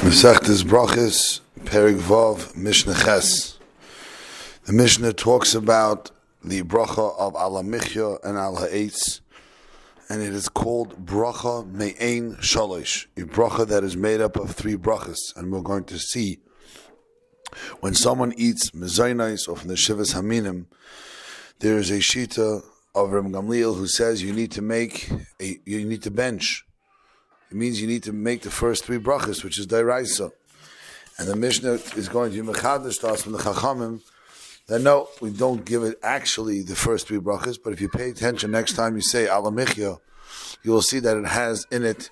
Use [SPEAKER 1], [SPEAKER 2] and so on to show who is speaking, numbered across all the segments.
[SPEAKER 1] Mesechtes Brachis, Perik Vav, Mishnah Ches. The Mishnah talks about the bracha of Ala Michya and Al Ha'etz, and it is called Bracha Me'ein Shalosh, a bracha that is made up of three brachas, and we're going to see when someone eats Mezainais or from the Shivas Haminim, there is a Shita of Ram Gamliel who says you need to make a, you need to bench it means you need to make the first three brachas, which is Dairaisa. And the Mishnah is going to Mechadish to us from the Chachamim that no, we don't give it actually the first three brachas, but if you pay attention next time you say Alamichya, you will see that it has in it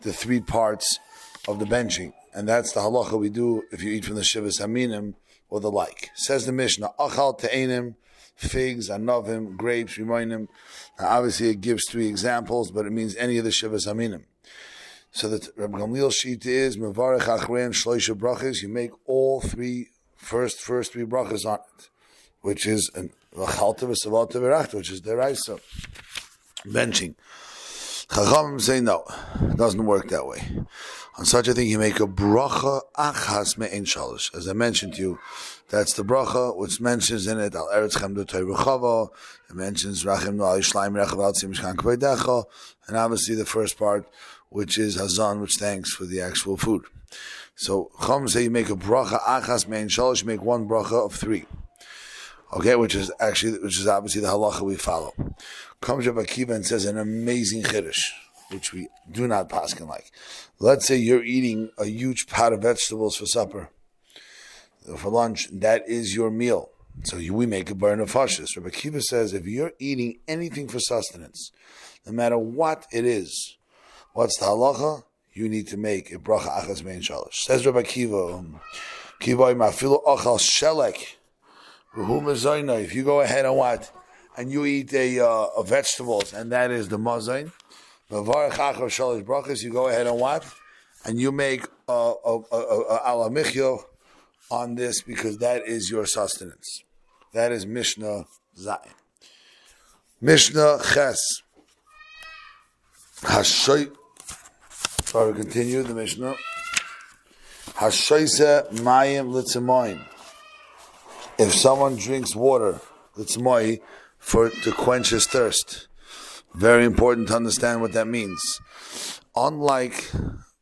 [SPEAKER 1] the three parts of the benching. And that's the halacha we do if you eat from the Shivas Aminim or the like. Says the Mishnah, Achal Te'enim, figs, anovim, grapes, reminim. Now obviously it gives three examples, but it means any of the Shivas Aminim. So that Rabbi Gamliel sheet is mevarech achrein shloisha brachas. You make all three first first three brachas on it, which is an v'chalta v'savalta v'rachta, which is deraisa benching. Chachamim say no, it doesn't work that way. On such a thing, you make a bracha achas me'en. As I mentioned to you, that's the bracha which mentions in it al eretz chem do It mentions rachim no al yishlayim rechav al tzim and obviously the first part which is Hazan, which thanks for the actual food. So Chum say you make a bracha achas shalosh, you make one bracha of three. Okay, which is actually, which is obviously the halacha we follow. Comes Rabbi Akiva and says an amazing chiddush, which we do not paskin like. Let's say you're eating a huge pot of vegetables for supper, for lunch. That is your meal. So you, we make a bari nefashis. Rabbi Akiva says if you're eating anything for sustenance, no matter what it is, What's the halacha? You need to make a bracha achas mein shalosh. Says Rabbi Kiva, um, Kiva mafilu achal shelek, If you go ahead and what, and you eat a, uh, a vegetables, and that is the mazain, you go ahead and what, and you make a, a, a, a on this because that is your sustenance. That is Mishnah Zayin. Mishnah Ches. Hashoy so we continue the Mishnah. Hashoise mayim litzamoin. If someone drinks water, litzmoi, for to quench his thirst. Very important to understand what that means. Unlike,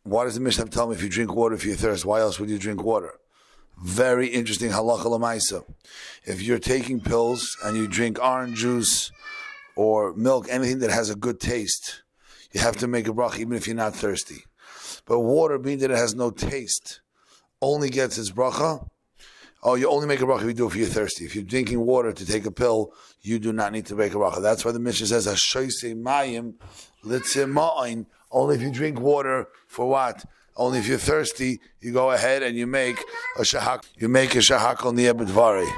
[SPEAKER 1] why does the Mishnah tell me if you drink water if you thirst? Why else would you drink water? Very interesting halacha lamaisa. If you're taking pills and you drink orange juice or milk, anything that has a good taste, you have to make a bracha even if you're not thirsty. But water, being that it has no taste, only gets its bracha. Oh, you only make a bracha if you do it if you're thirsty. If you're drinking water to take a pill, you do not need to make a bracha. That's why the Mishnah says, "Hashoise mayim litzima'in." Only if you drink water for what? Only if you're thirsty, you go ahead and you make a shahak. You make a shahak on the ebedvari.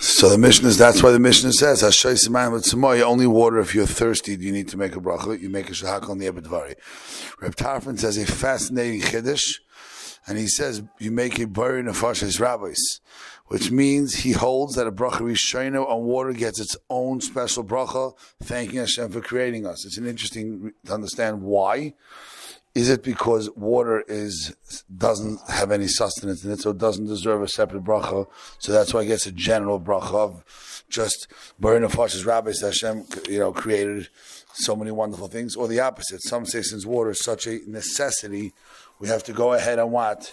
[SPEAKER 1] So the Mishnah is, that's why the Mishnah says, only water if you're thirsty do you need to make a bracha. You make a shahak on the ebedvari. Reb Tarfon says a fascinating chiddush, and he says you make a bari nefashis rabbis, which means he holds that a bracha rishayno on water gets its own special bracha, thanking Hashem for creating us. It's an interesting to understand why. Is it because water is doesn't have any sustenance in it, so it doesn't deserve a separate bracha? So that's why it gets a general bracha of just bari nefashis rabbis Hashem, you know, created so many wonderful things. Or the opposite. Some say since water is such a necessity, we have to go ahead and what?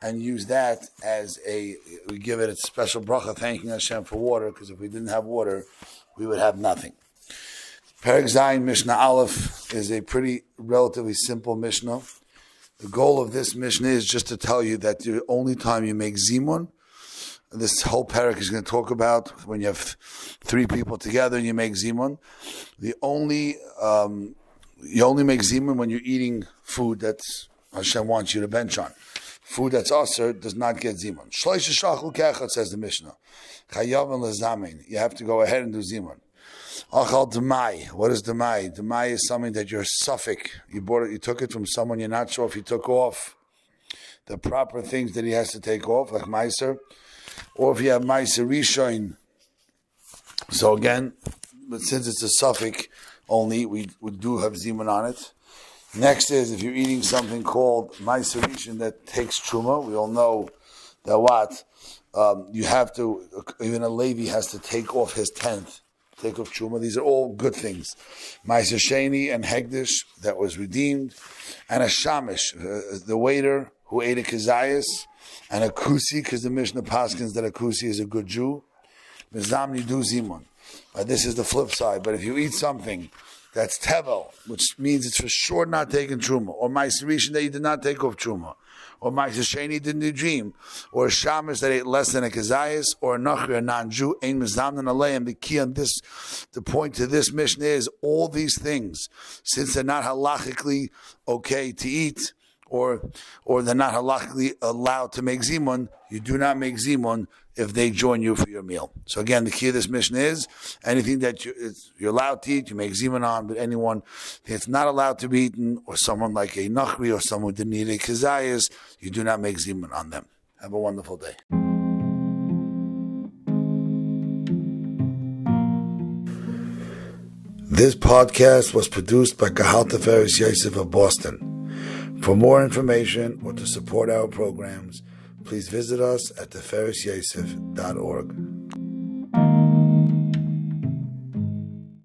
[SPEAKER 1] And use that as a, we give it a special bracha, thanking Hashem for water, because if we didn't have water, we would have nothing. Perek Zayin Mishnah Aleph is a pretty relatively simple Mishnah. The goal of this Mishnah is just to tell you that the only time you make Zimun, this whole parak is going to talk about when you have three people together and you make Zimun. The only, um, you only make Zimun when you're eating food that Hashem wants you to bench on. Food that's usher does not get Zimun. Shloisha kechat says the Mishnah. And You have to go ahead and do Zimun. Achal demai. What is demai? Demai is something that you're safek. You bought it, you took it from someone you're not sure if he took off the proper things that he has to take off, like meiser, or if you have meiser rishon. So again, but since it's a safek only, we, we do have zimun on it. Next is if you're eating something called Maiserishin that takes truma. We all know that what um, you have to. Even a Levi has to take off his tenth, take off truma. These are all good things. Maiser Sheni and Hegdish that was redeemed, and a Shamish, uh, the waiter who ate a kazayas, and a kusi because the Mishnah Paskins that a kusi is a good Jew. Mizamni du zimun. Uh, this is the flip side. But if you eat something that's tevel, which means it's for sure not taking truma, or ma'aserishin that you did not take off truma, or ma'asesheni didn't dream, or a shamish that ate less than a kazayas, or a nachri, a non-Jew, ein mizamnan aleim. The key on this, the point to this Mishnah is all these things, since they're not halachically okay to eat, or or they're not halachically allowed to make zimun, you do not make zimun if they join you for your meal. So again, the key of this Mishnah is anything that you, are allowed to eat, you make zimun on, but anyone that's not allowed to be eaten, or someone like a nachri, or someone who didn't eat a you do not make zimun on them. Have a wonderful day. This podcast was produced by Kahal Teferes Yosef of Boston. For more information or to support our programs, please visit us at theferrisyosef.org.